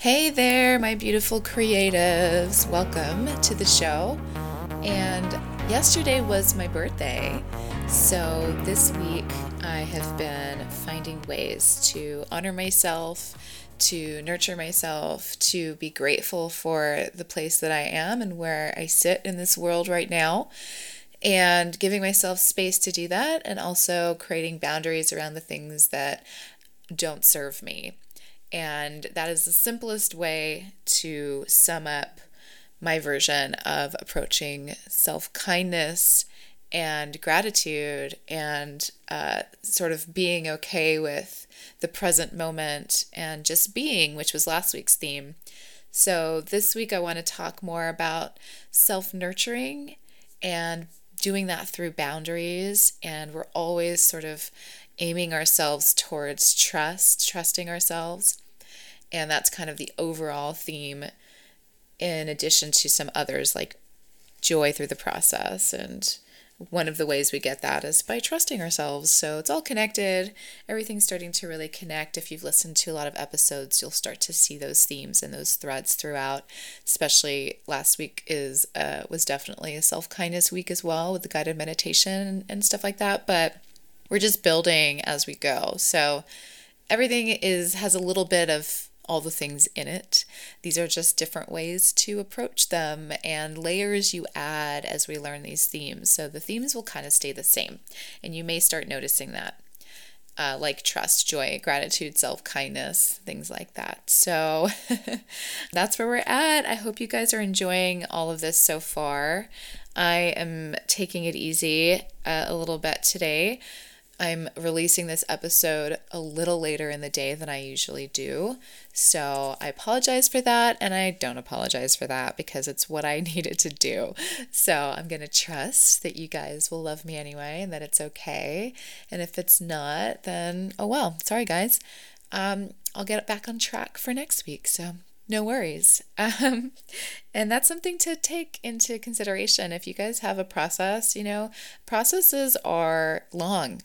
Hey there, my beautiful creatives. Welcome to the show. And yesterday was my birthday. So this week I have been finding ways to honor myself, to nurture myself, to be grateful for the place that I am and where I sit in this world right now. And giving myself space to do that, and also creating boundaries around the things that don't serve me. And that is the simplest way to sum up my version of approaching self kindness and gratitude and uh, sort of being okay with the present moment and just being, which was last week's theme. So, this week I want to talk more about self nurturing and doing that through boundaries. And we're always sort of aiming ourselves towards trust, trusting ourselves. And that's kind of the overall theme, in addition to some others like joy through the process. And one of the ways we get that is by trusting ourselves. So it's all connected. Everything's starting to really connect. If you've listened to a lot of episodes, you'll start to see those themes and those threads throughout. Especially last week is uh, was definitely a self kindness week as well with the guided meditation and stuff like that. But we're just building as we go. So everything is has a little bit of all the things in it. These are just different ways to approach them and layers you add as we learn these themes. So the themes will kind of stay the same, and you may start noticing that. Uh, like trust, joy, gratitude, self kindness, things like that. So that's where we're at. I hope you guys are enjoying all of this so far. I am taking it easy uh, a little bit today. I'm releasing this episode a little later in the day than I usually do. So I apologize for that, and I don't apologize for that because it's what I needed to do. So I'm going to trust that you guys will love me anyway and that it's okay. And if it's not, then oh well, sorry guys. Um, I'll get it back on track for next week. So no worries. Um, and that's something to take into consideration. If you guys have a process, you know, processes are long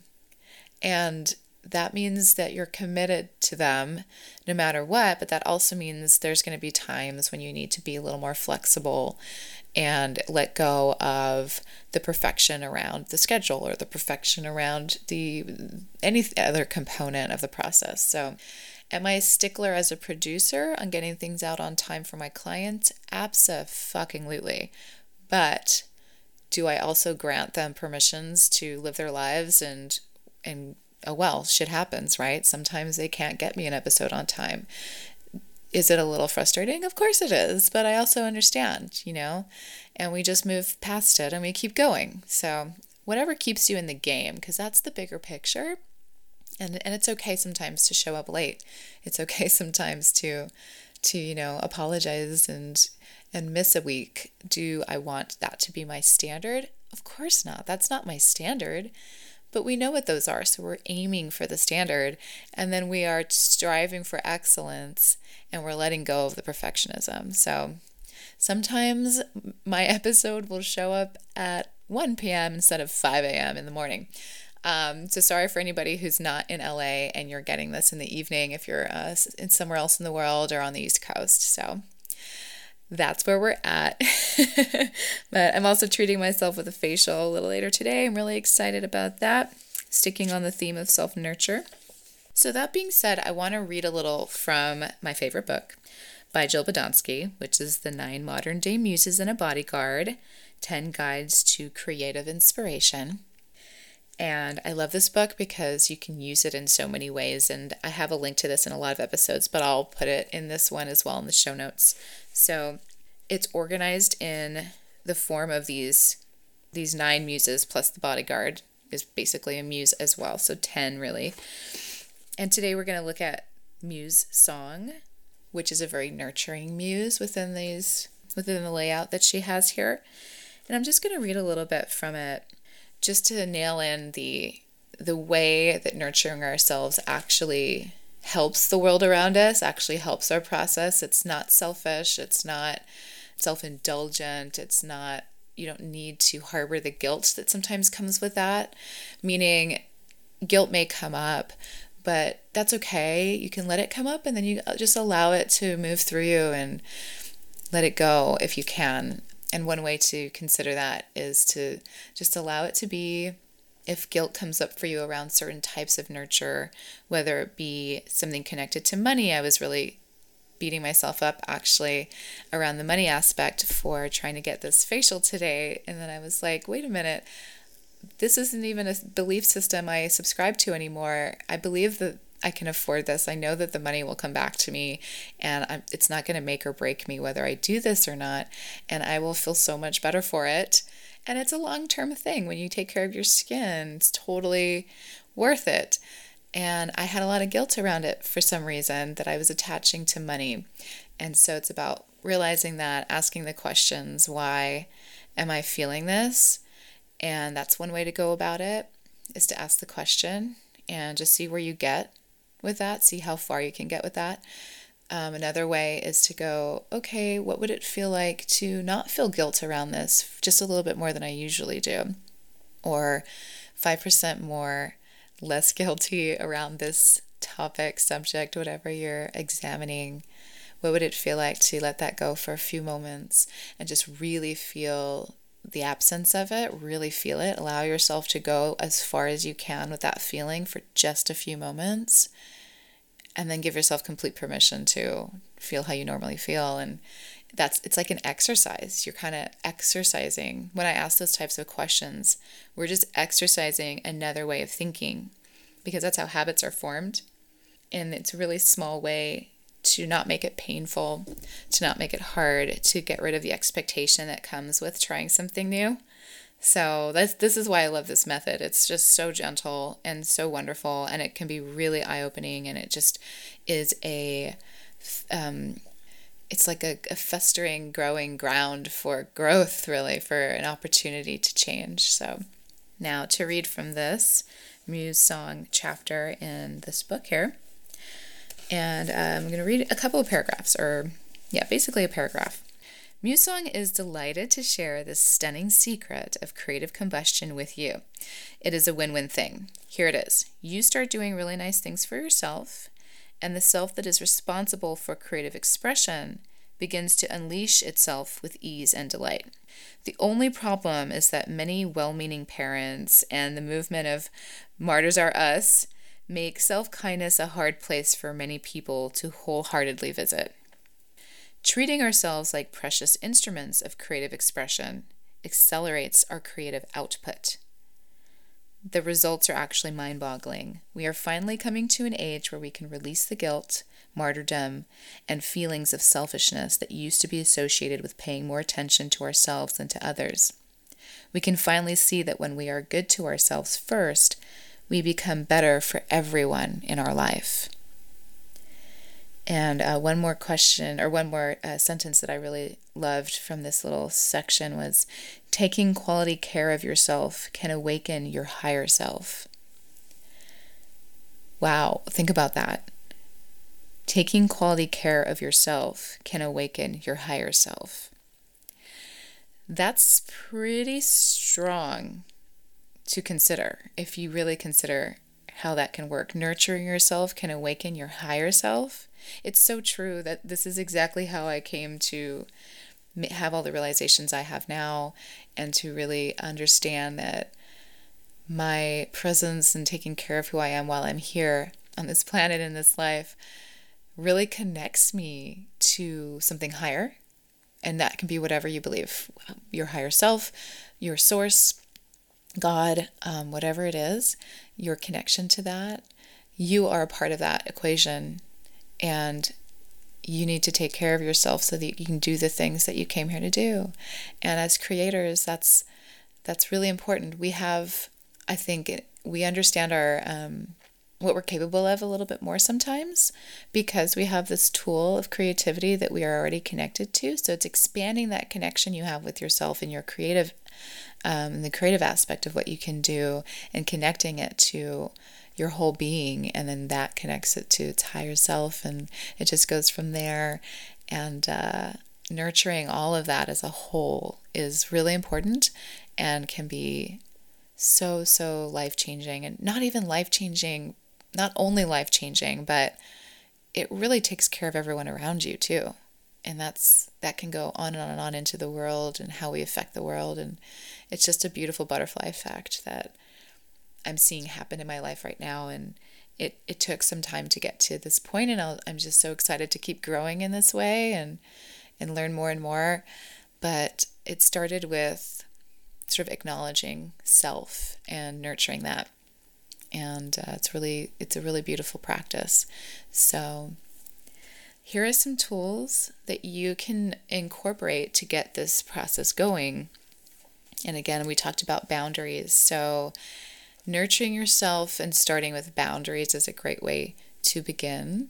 and that means that you're committed to them no matter what, but that also means there's going to be times when you need to be a little more flexible and let go of the perfection around the schedule or the perfection around the any other component of the process. So, am I a stickler as a producer on getting things out on time for my clients? Absolutely. But do I also grant them permissions to live their lives and and oh well, shit happens, right? Sometimes they can't get me an episode on time. Is it a little frustrating? Of course it is, but I also understand, you know, and we just move past it and we keep going. So, whatever keeps you in the game, because that's the bigger picture. And, and it's okay sometimes to show up late. It's okay sometimes to to you know apologize and and miss a week. Do I want that to be my standard? Of course not. That's not my standard but we know what those are. So we're aiming for the standard and then we are striving for excellence and we're letting go of the perfectionism. So sometimes my episode will show up at 1 p.m. instead of 5 a.m. in the morning. Um, so sorry for anybody who's not in LA and you're getting this in the evening if you're uh, in somewhere else in the world or on the East Coast. So that's where we're at. but I'm also treating myself with a facial a little later today. I'm really excited about that, sticking on the theme of self nurture. So, that being said, I want to read a little from my favorite book by Jill Badonsky, which is The Nine Modern Day Muses and a Bodyguard 10 Guides to Creative Inspiration. And I love this book because you can use it in so many ways. And I have a link to this in a lot of episodes, but I'll put it in this one as well in the show notes. So it's organized in the form of these these nine muses plus the bodyguard is basically a muse as well. So 10 really. And today we're going to look at Muse Song, which is a very nurturing muse within these within the layout that she has here. And I'm just going to read a little bit from it just to nail in the the way that nurturing ourselves actually helps the world around us, actually helps our process. It's not selfish, it's not self indulgent, it's not, you don't need to harbor the guilt that sometimes comes with that. Meaning, guilt may come up, but that's okay. You can let it come up and then you just allow it to move through you and let it go if you can. And one way to consider that is to just allow it to be. If guilt comes up for you around certain types of nurture, whether it be something connected to money, I was really beating myself up actually around the money aspect for trying to get this facial today. And then I was like, wait a minute, this isn't even a belief system I subscribe to anymore. I believe that I can afford this. I know that the money will come back to me and I'm, it's not going to make or break me whether I do this or not. And I will feel so much better for it. And it's a long term thing. When you take care of your skin, it's totally worth it. And I had a lot of guilt around it for some reason that I was attaching to money. And so it's about realizing that, asking the questions why am I feeling this? And that's one way to go about it is to ask the question and just see where you get with that, see how far you can get with that. Um, another way is to go, okay, what would it feel like to not feel guilt around this just a little bit more than I usually do? Or 5% more, less guilty around this topic, subject, whatever you're examining. What would it feel like to let that go for a few moments and just really feel the absence of it, really feel it. Allow yourself to go as far as you can with that feeling for just a few moments. And then give yourself complete permission to feel how you normally feel. And that's it's like an exercise. You're kind of exercising. When I ask those types of questions, we're just exercising another way of thinking because that's how habits are formed. And it's a really small way to not make it painful, to not make it hard, to get rid of the expectation that comes with trying something new. So that's this is why I love this method. It's just so gentle and so wonderful, and it can be really eye opening. And it just is a, um, it's like a, a festering, growing ground for growth, really, for an opportunity to change. So now to read from this Muse Song chapter in this book here. And uh, I'm going to read a couple of paragraphs, or yeah, basically a paragraph. Musong is delighted to share this stunning secret of creative combustion with you. It is a win win thing. Here it is you start doing really nice things for yourself, and the self that is responsible for creative expression begins to unleash itself with ease and delight. The only problem is that many well meaning parents and the movement of Martyrs Are Us make self kindness a hard place for many people to wholeheartedly visit. Treating ourselves like precious instruments of creative expression accelerates our creative output. The results are actually mind boggling. We are finally coming to an age where we can release the guilt, martyrdom, and feelings of selfishness that used to be associated with paying more attention to ourselves than to others. We can finally see that when we are good to ourselves first, we become better for everyone in our life. And uh, one more question, or one more uh, sentence that I really loved from this little section was taking quality care of yourself can awaken your higher self. Wow, think about that. Taking quality care of yourself can awaken your higher self. That's pretty strong to consider if you really consider how that can work. Nurturing yourself can awaken your higher self. It's so true that this is exactly how I came to have all the realizations I have now and to really understand that my presence and taking care of who I am while I'm here on this planet in this life really connects me to something higher. And that can be whatever you believe your higher self, your source, God, um, whatever it is, your connection to that, you are a part of that equation. And you need to take care of yourself so that you can do the things that you came here to do. And as creators, that's that's really important. We have, I think, we understand our um, what we're capable of a little bit more sometimes because we have this tool of creativity that we are already connected to. So it's expanding that connection you have with yourself and your creative um, the creative aspect of what you can do and connecting it to your whole being and then that connects it to its higher self and it just goes from there and uh, nurturing all of that as a whole is really important and can be so so life changing and not even life changing not only life changing, but it really takes care of everyone around you too. And that's that can go on and on and on into the world and how we affect the world. And it's just a beautiful butterfly effect that I'm seeing happen in my life right now. And it, it took some time to get to this point, and i I'm just so excited to keep growing in this way and and learn more and more. But it started with sort of acknowledging self and nurturing that and uh, it's really it's a really beautiful practice so here are some tools that you can incorporate to get this process going and again we talked about boundaries. So nurturing yourself and starting with boundaries is a great way to begin.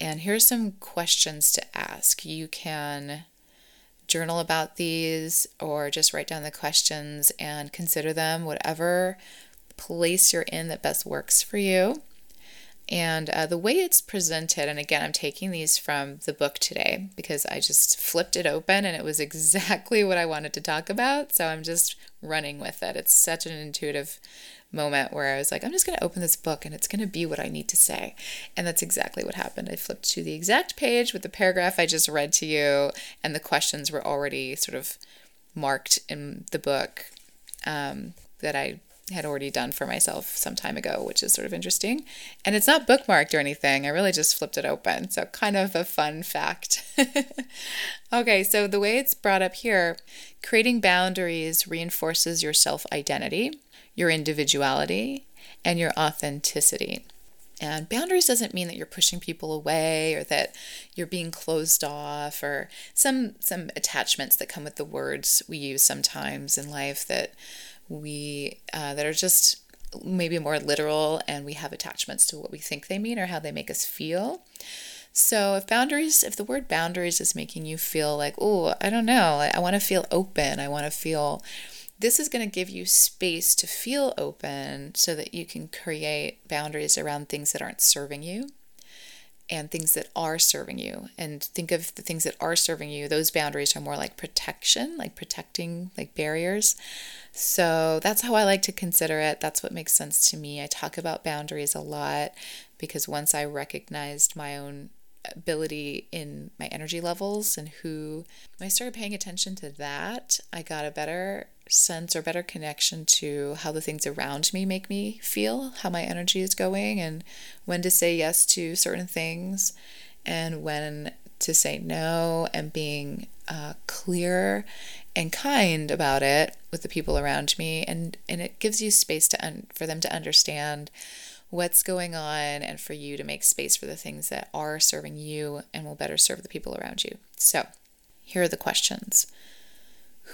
And here's some questions to ask. You can journal about these or just write down the questions and consider them whatever place you're in that best works for you. And uh, the way it's presented, and again, I'm taking these from the book today because I just flipped it open and it was exactly what I wanted to talk about. So I'm just running with it. It's such an intuitive moment where I was like, I'm just going to open this book and it's going to be what I need to say. And that's exactly what happened. I flipped to the exact page with the paragraph I just read to you, and the questions were already sort of marked in the book um, that I had already done for myself some time ago, which is sort of interesting. And it's not bookmarked or anything. I really just flipped it open. So, kind of a fun fact. okay, so the way it's brought up here creating boundaries reinforces your self identity, your individuality, and your authenticity. And boundaries doesn't mean that you're pushing people away or that you're being closed off or some some attachments that come with the words we use sometimes in life that we uh, that are just maybe more literal and we have attachments to what we think they mean or how they make us feel. So if boundaries, if the word boundaries is making you feel like, oh, I don't know, I, I want to feel open, I want to feel, this is going to give you space to feel open so that you can create boundaries around things that aren't serving you and things that are serving you. And think of the things that are serving you. Those boundaries are more like protection, like protecting, like barriers. So that's how I like to consider it. That's what makes sense to me. I talk about boundaries a lot because once I recognized my own ability in my energy levels and who I started paying attention to that, I got a better sense or better connection to how the things around me make me feel, how my energy is going, and when to say yes to certain things and when to say no, and being uh, clear and kind about it with the people around me. And, and it gives you space to un- for them to understand what's going on and for you to make space for the things that are serving you and will better serve the people around you. So, here are the questions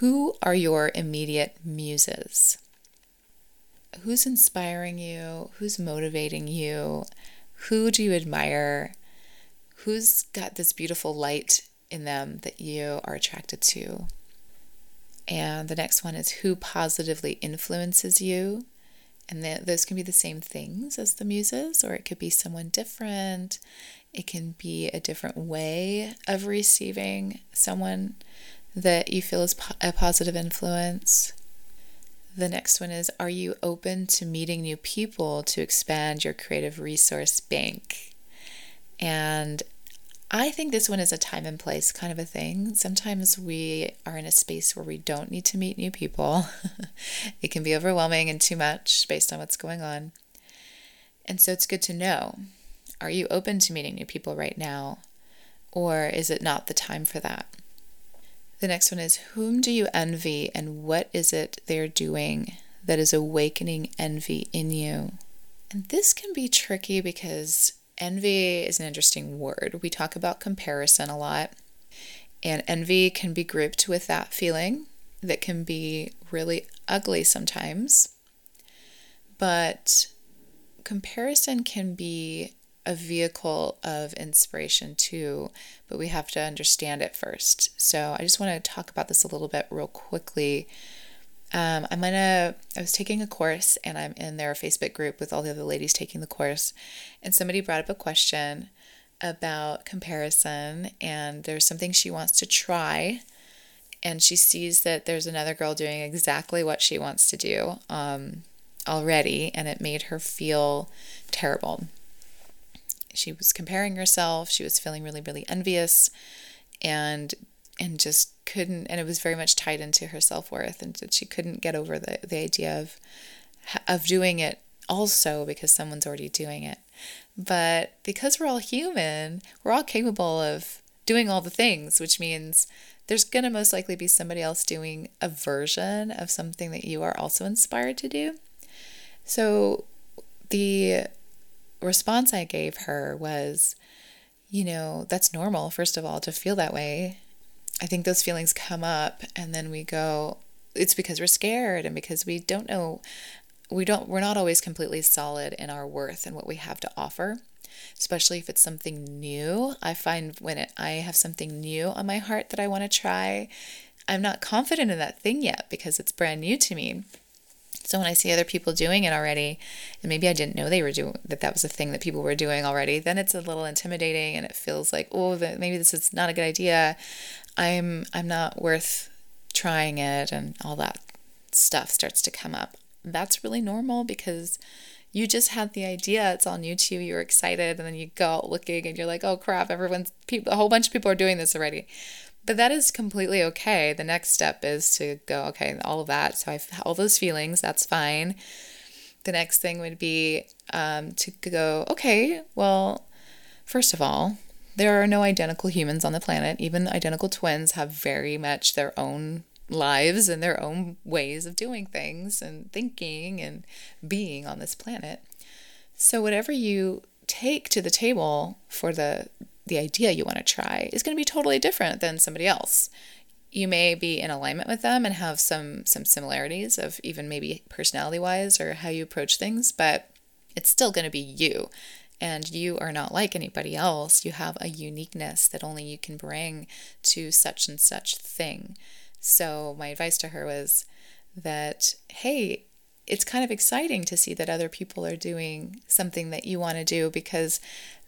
Who are your immediate muses? Who's inspiring you? Who's motivating you? Who do you admire? Who's got this beautiful light in them that you are attracted to? And the next one is who positively influences you? And the, those can be the same things as the muses, or it could be someone different. It can be a different way of receiving someone that you feel is po- a positive influence. The next one is Are you open to meeting new people to expand your creative resource bank? And I think this one is a time and place kind of a thing. Sometimes we are in a space where we don't need to meet new people. it can be overwhelming and too much based on what's going on. And so it's good to know are you open to meeting new people right now? Or is it not the time for that? The next one is Whom do you envy and what is it they're doing that is awakening envy in you? And this can be tricky because Envy is an interesting word. We talk about comparison a lot, and envy can be grouped with that feeling that can be really ugly sometimes. But comparison can be a vehicle of inspiration too, but we have to understand it first. So I just want to talk about this a little bit real quickly um, I'm gonna, I was taking a course and I'm in their Facebook group with all the other ladies taking the course. And somebody brought up a question about comparison, and there's something she wants to try. And she sees that there's another girl doing exactly what she wants to do um, already, and it made her feel terrible. She was comparing herself, she was feeling really, really envious, and and just couldn't and it was very much tied into her self-worth and that she couldn't get over the, the idea of of doing it also because someone's already doing it. But because we're all human we're all capable of doing all the things which means there's going to most likely be somebody else doing a version of something that you are also inspired to do. So the response i gave her was you know that's normal first of all to feel that way I think those feelings come up and then we go, it's because we're scared and because we don't know, we don't, we're not always completely solid in our worth and what we have to offer, especially if it's something new. I find when it, I have something new on my heart that I want to try, I'm not confident in that thing yet because it's brand new to me. So when I see other people doing it already, and maybe I didn't know they were doing that that was a thing that people were doing already, then it's a little intimidating and it feels like, oh, maybe this is not a good idea. I'm I'm not worth trying it and all that stuff starts to come up. That's really normal because you just had the idea, it's all new to you, you're excited, and then you go out looking and you're like, oh crap, everyone's people a whole bunch of people are doing this already. But that is completely okay. The next step is to go, okay, all of that. So I've all those feelings, that's fine. The next thing would be um, to go, okay, well, first of all, there are no identical humans on the planet. Even identical twins have very much their own lives and their own ways of doing things and thinking and being on this planet. So whatever you take to the table for the the idea you want to try is going to be totally different than somebody else. You may be in alignment with them and have some some similarities of even maybe personality wise or how you approach things, but it's still going to be you and you are not like anybody else. You have a uniqueness that only you can bring to such and such thing. So, my advice to her was that, hey, it's kind of exciting to see that other people are doing something that you want to do because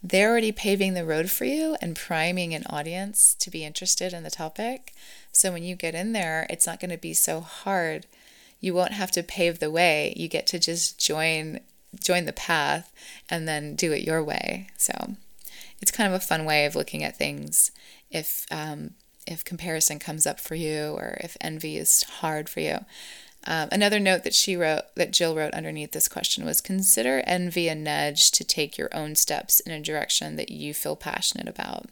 they're already paving the road for you and priming an audience to be interested in the topic. So when you get in there, it's not going to be so hard. You won't have to pave the way. You get to just join join the path and then do it your way. So it's kind of a fun way of looking at things if um, if comparison comes up for you or if envy is hard for you. Um, another note that she wrote, that Jill wrote underneath this question was consider envy a nudge to take your own steps in a direction that you feel passionate about.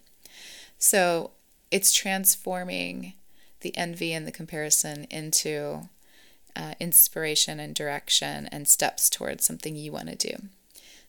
So it's transforming the envy and the comparison into uh, inspiration and direction and steps towards something you want to do.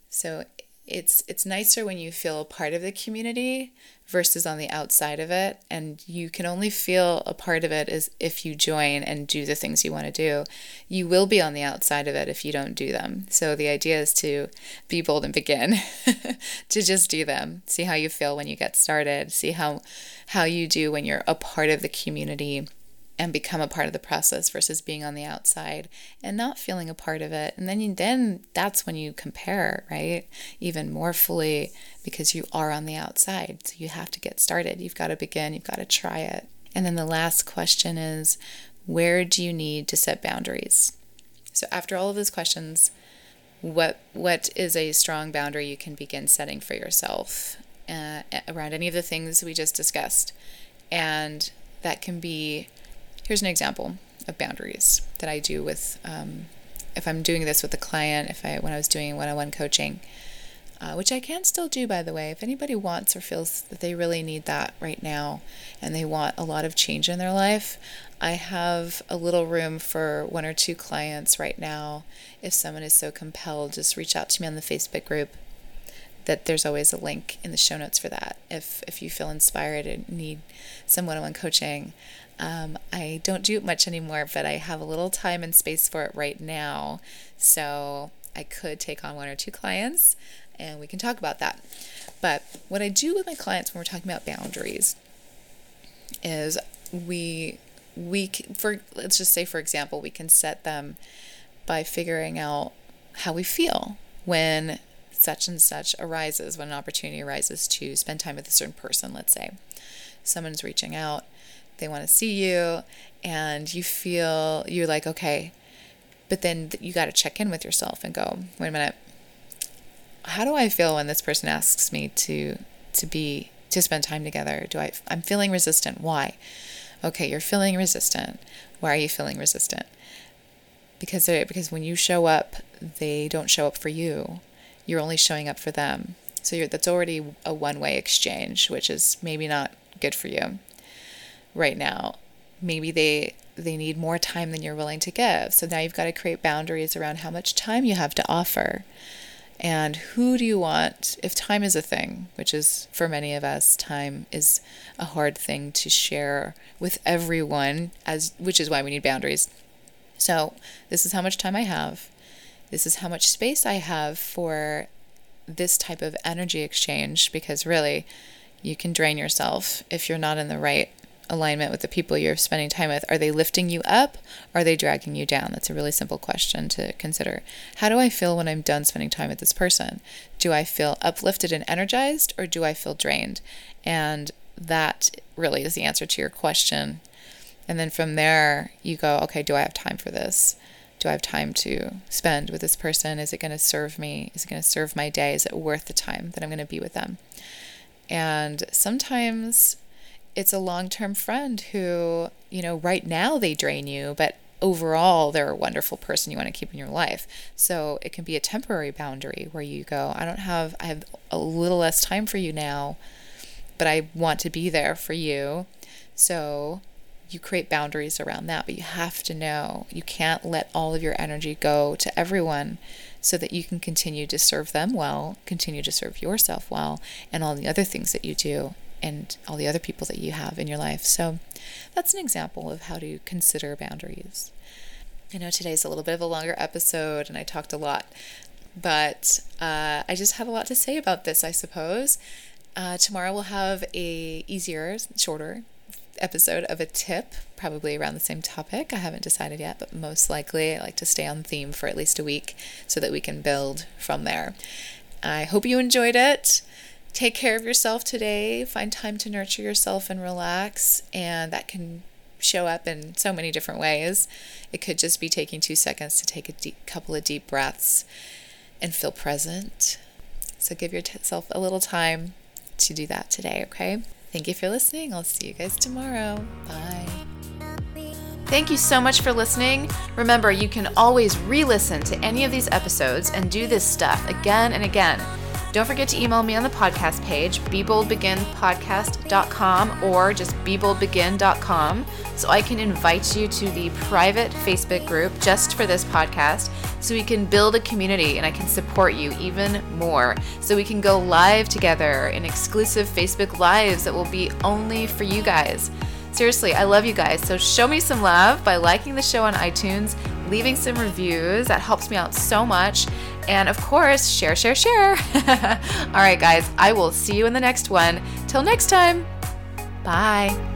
So it's it's nicer when you feel a part of the community versus on the outside of it and you can only feel a part of it is if you join and do the things you want to do. You will be on the outside of it if you don't do them. So the idea is to be bold and begin to just do them. See how you feel when you get started. See how how you do when you're a part of the community and become a part of the process versus being on the outside and not feeling a part of it. And then you, then that's when you compare right even more fully because you are on the outside. So you have to get started. You've got to begin. You've got to try it. And then the last question is where do you need to set boundaries? So after all of those questions what what is a strong boundary you can begin setting for yourself uh, around any of the things we just discussed? And that can be Here's an example of boundaries that I do with, um, if I'm doing this with a client, if I when I was doing one-on-one coaching, uh, which I can still do, by the way. If anybody wants or feels that they really need that right now, and they want a lot of change in their life, I have a little room for one or two clients right now. If someone is so compelled, just reach out to me on the Facebook group. That there's always a link in the show notes for that. If if you feel inspired and need some one-on-one coaching, um, I don't do it much anymore, but I have a little time and space for it right now. So I could take on one or two clients and we can talk about that. But what I do with my clients when we're talking about boundaries is we we for let's just say for example we can set them by figuring out how we feel when such and such arises when an opportunity arises to spend time with a certain person let's say someone's reaching out they want to see you and you feel you're like okay But then you got to check in with yourself and go, wait a minute. How do I feel when this person asks me to to be to spend time together? Do I I'm feeling resistant. Why? Okay, you're feeling resistant. Why are you feeling resistant? Because because when you show up, they don't show up for you. You're only showing up for them. So that's already a one-way exchange, which is maybe not good for you right now. Maybe they they need more time than you're willing to give. So now you've got to create boundaries around how much time you have to offer. And who do you want? If time is a thing, which is for many of us, time is a hard thing to share with everyone, as which is why we need boundaries. So this is how much time I have. This is how much space I have for this type of energy exchange because really you can drain yourself if you're not in the right alignment with the people you're spending time with? Are they lifting you up? Are they dragging you down? That's a really simple question to consider. How do I feel when I'm done spending time with this person? Do I feel uplifted and energized or do I feel drained? And that really is the answer to your question. And then from there, you go, okay, do I have time for this? Do I have time to spend with this person? Is it going to serve me? Is it going to serve my day? Is it worth the time that I'm going to be with them? And sometimes it's a long term friend who, you know, right now they drain you, but overall they're a wonderful person you want to keep in your life. So it can be a temporary boundary where you go, I don't have, I have a little less time for you now, but I want to be there for you. So you create boundaries around that, but you have to know you can't let all of your energy go to everyone so that you can continue to serve them well, continue to serve yourself well, and all the other things that you do and all the other people that you have in your life. So that's an example of how to consider boundaries. I know today's a little bit of a longer episode and I talked a lot, but uh, I just have a lot to say about this, I suppose. Uh, tomorrow we'll have a easier, shorter episode of a tip, probably around the same topic. I haven't decided yet, but most likely I like to stay on theme for at least a week so that we can build from there. I hope you enjoyed it. Take care of yourself today. Find time to nurture yourself and relax, and that can show up in so many different ways. It could just be taking two seconds to take a deep, couple of deep breaths and feel present. So give yourself a little time to do that today, okay? Thank you for listening. I'll see you guys tomorrow. Bye. Thank you so much for listening. Remember, you can always re listen to any of these episodes and do this stuff again and again. Don't forget to email me on the podcast page, beboldbeginpodcast.com or just beboldbegin.com so I can invite you to the private Facebook group just for this podcast so we can build a community and I can support you even more. So we can go live together in exclusive Facebook Lives that will be only for you guys. Seriously, I love you guys. So show me some love by liking the show on iTunes, leaving some reviews. That helps me out so much. And of course, share, share, share. All right, guys, I will see you in the next one. Till next time, bye.